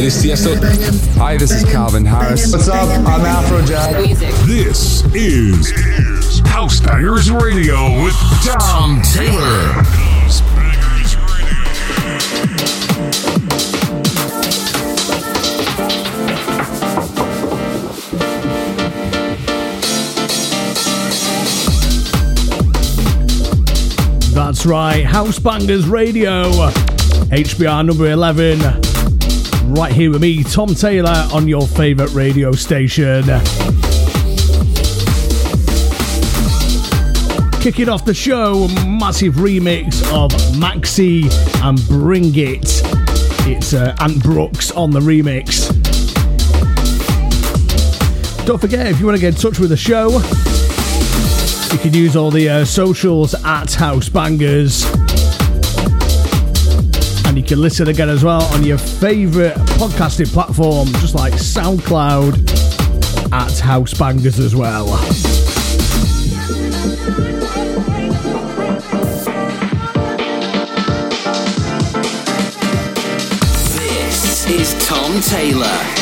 Hey, this is Tiesto. Hi, this is Calvin Harris. What's up? I'm Afrojack. This is House Bangers Radio with Tom Taylor. That's right, House Bangers Radio, HBR number 11. Right here with me, Tom Taylor, on your favourite radio station. Kicking off the show, massive remix of Maxi and Bring It. It's uh, Ant Brooks on the remix. Don't forget, if you want to get in touch with the show, you can use all the uh, socials at House Bangers. And you can listen again as well on your favourite podcasting platform, just like SoundCloud at House Bangers as well. This is Tom Taylor.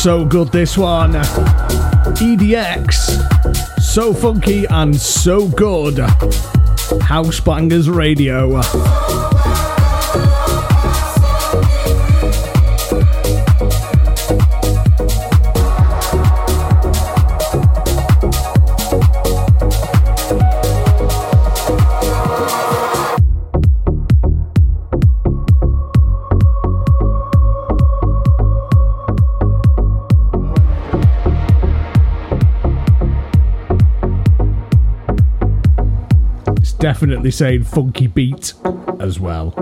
So good, this one. EDX. So funky and so good. House Bangers Radio. Definitely saying funky beat as well.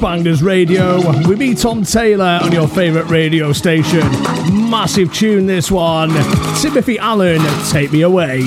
Bangers Radio with me, Tom Taylor, on your favourite radio station. Massive tune, this one. Timothy Allen, Take Me Away.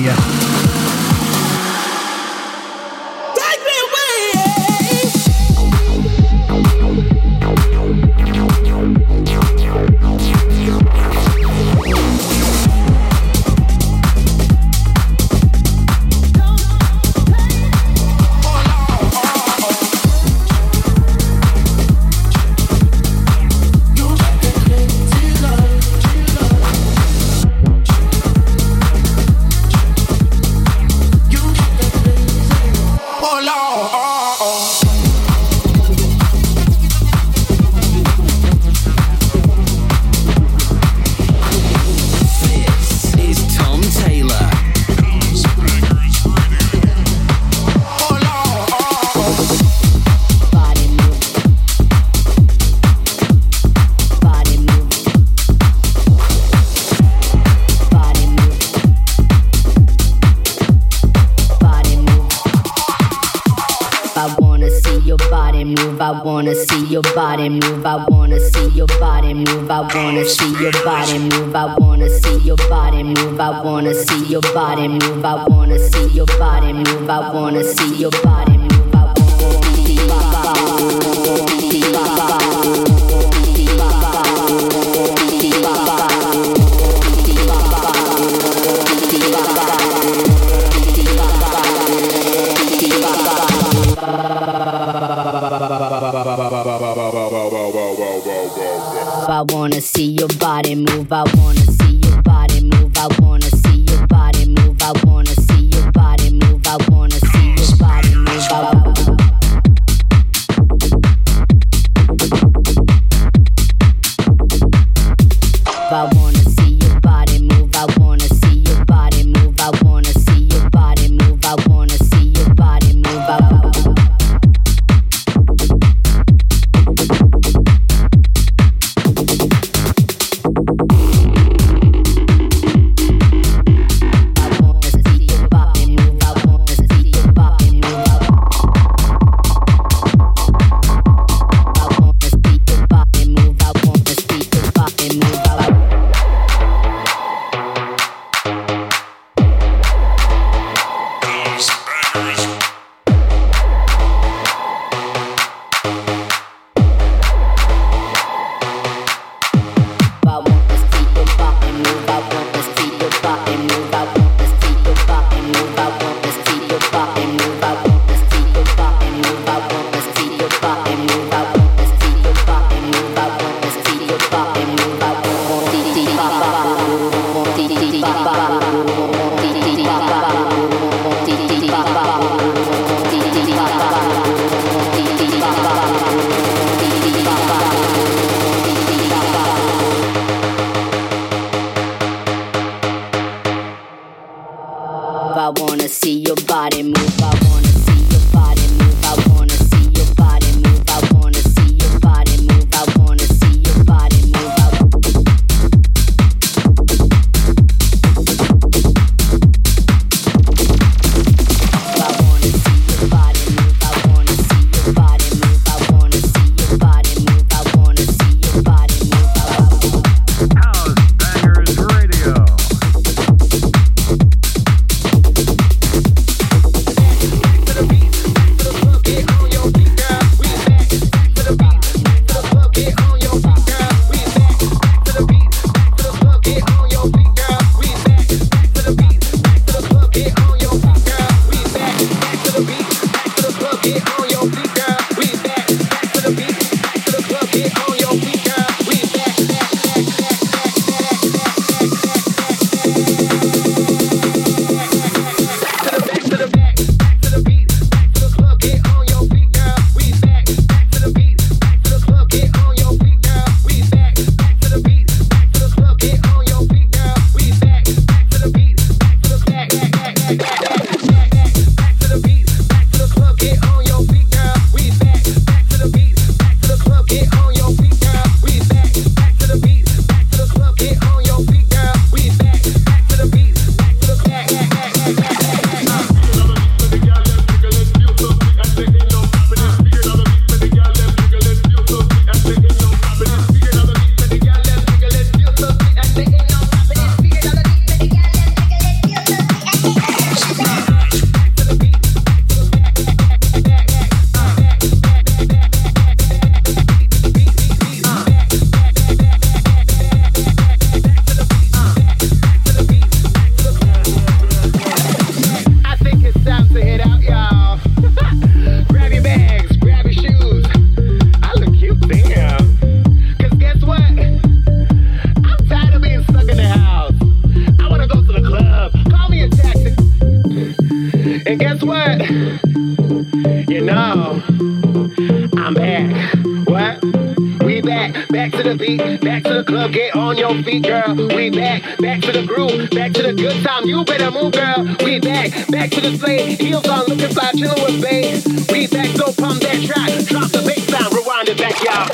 I wanna see your body move. I wanna see your body move. I wanna see your body move. I wanna see your body move. I wanna see your body move. I wanna see your body move. I wanna see your body. I wanna see your body move. I wanna club, get on your feet, girl. We back, back to the groove, back to the good time. You better move, girl. We back, back to the slate. Heels on, looking fly, chillin' with bass. We back, so pump that track. Drop the bass sound, rewind it back, y'all.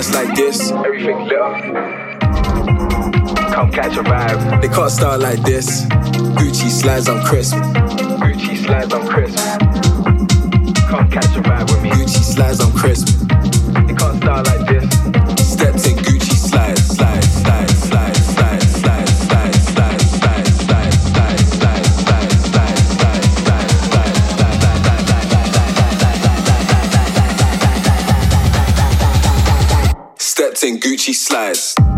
just like this. Everything's lit. Come catch a vibe. They can't start like this. Gucci slides on crisp. Gucci slides on crisp. Come catch a vibe with me. Gucci slides on crisp. slides.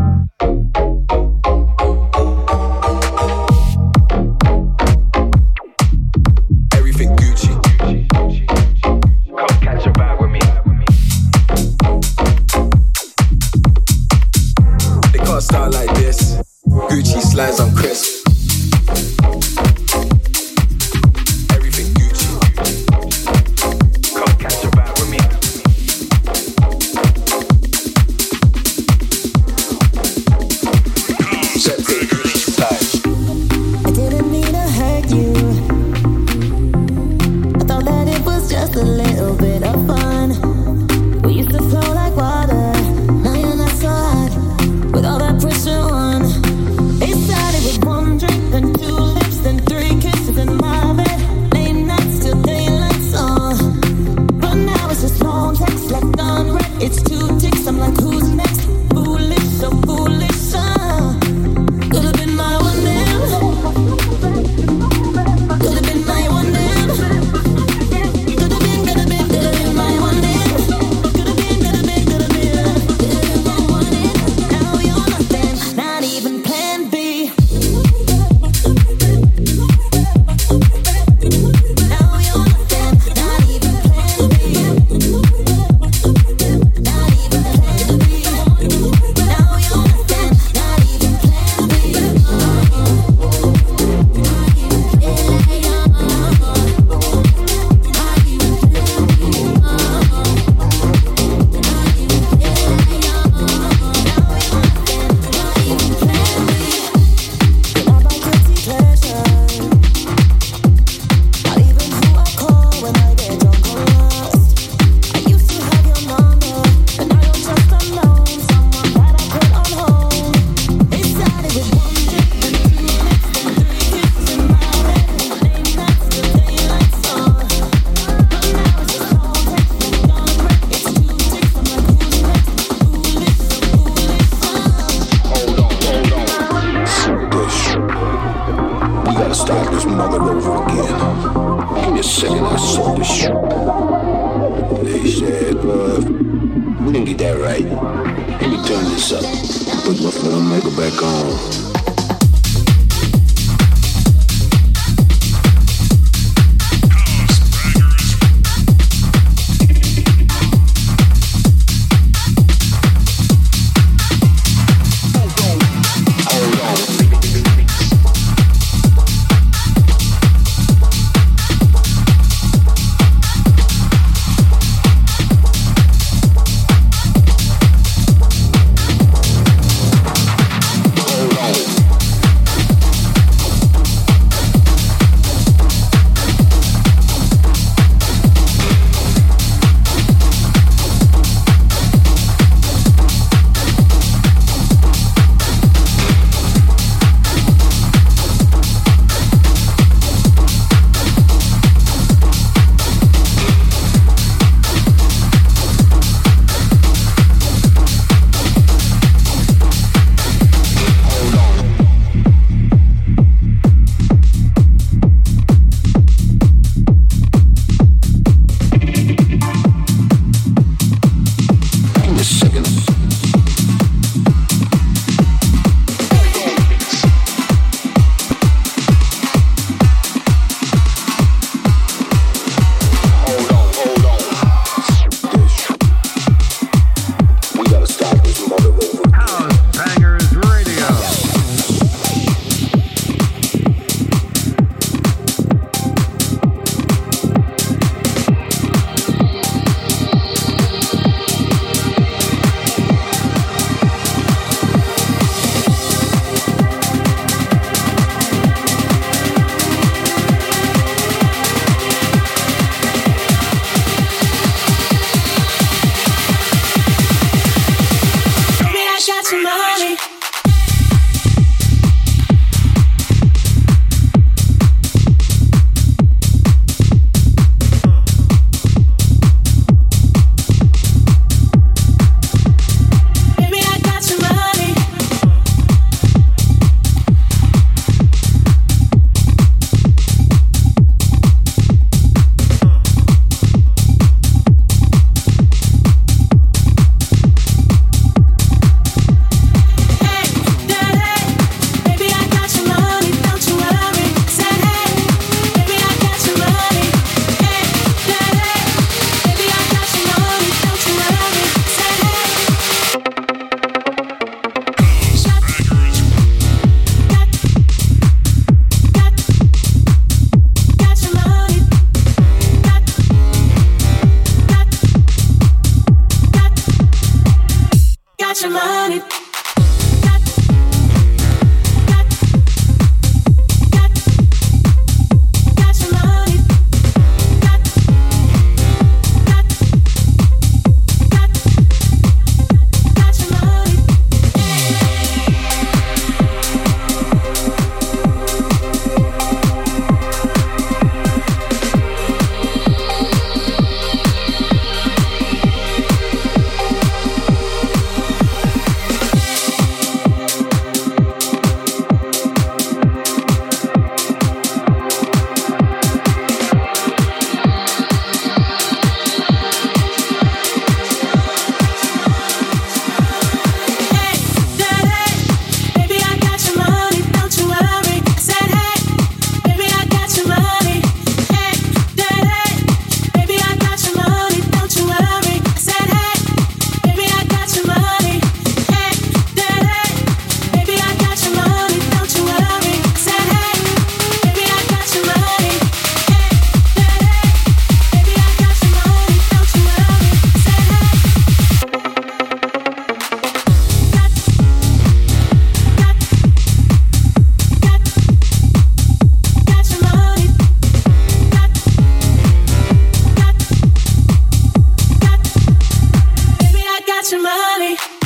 All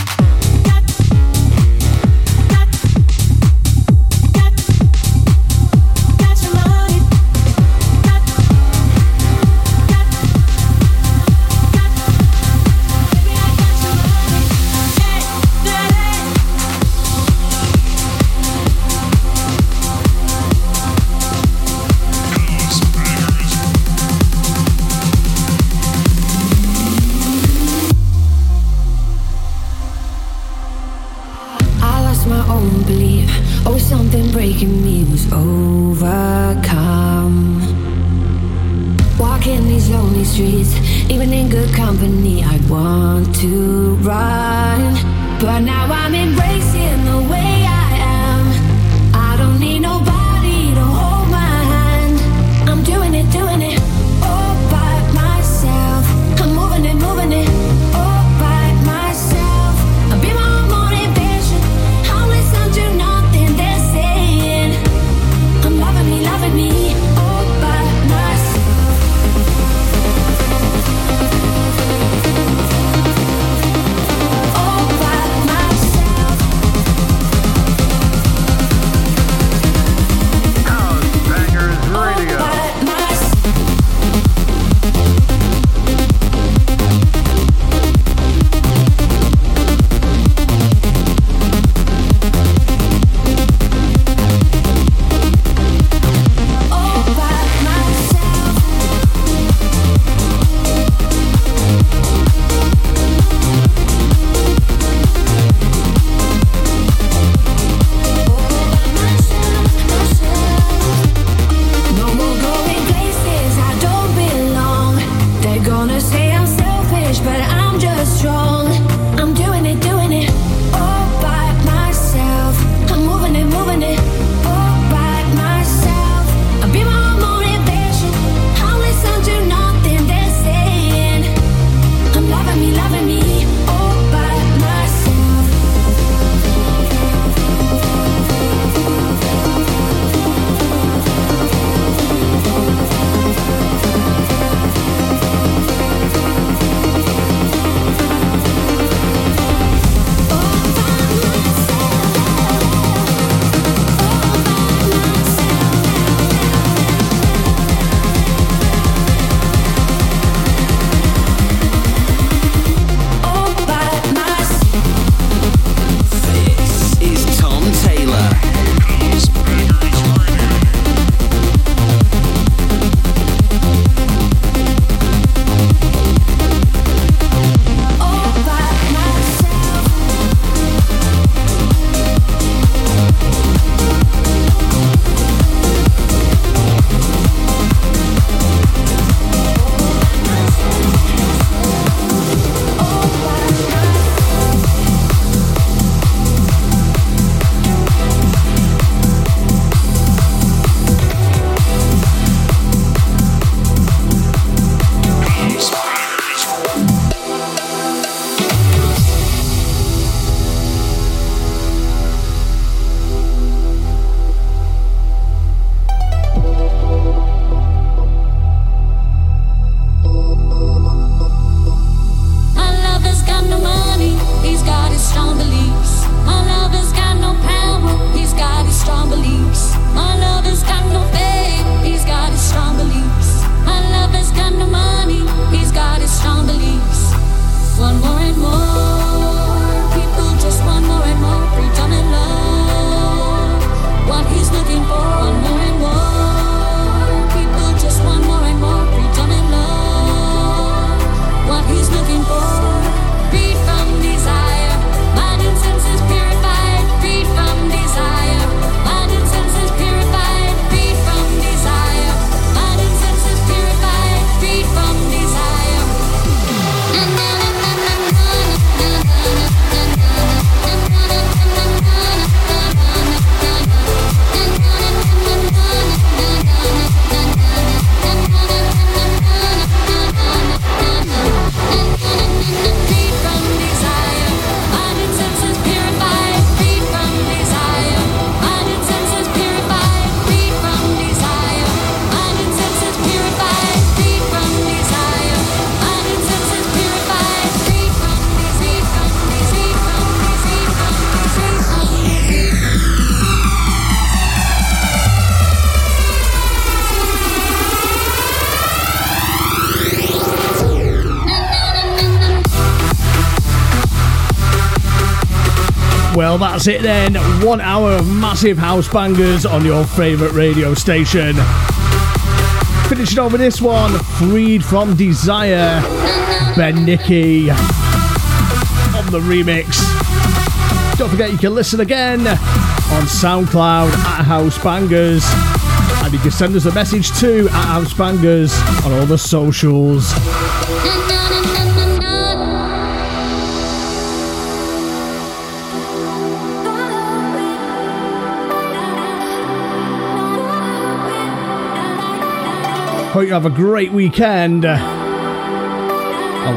that's it then. One hour of massive house bangers on your favourite radio station. Finishing over this one, Freed from Desire, Ben Nicky on the remix. Don't forget you can listen again on SoundCloud at House Bangers. And you can send us a message too at House Bangers on all the socials. hope you have a great weekend. And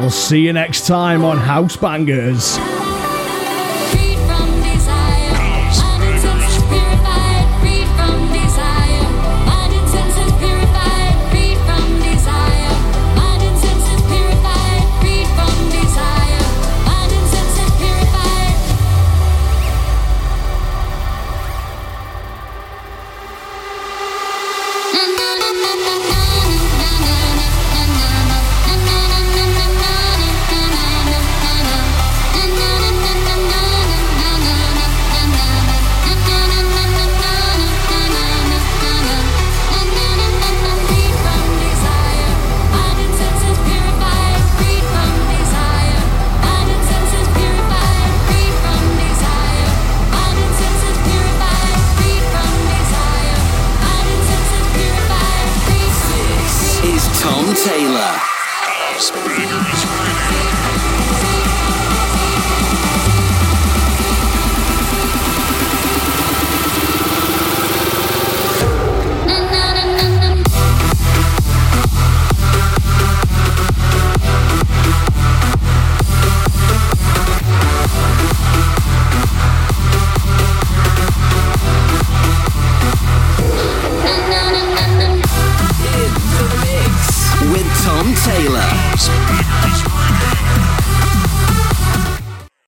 we'll see you next time on House Bangers.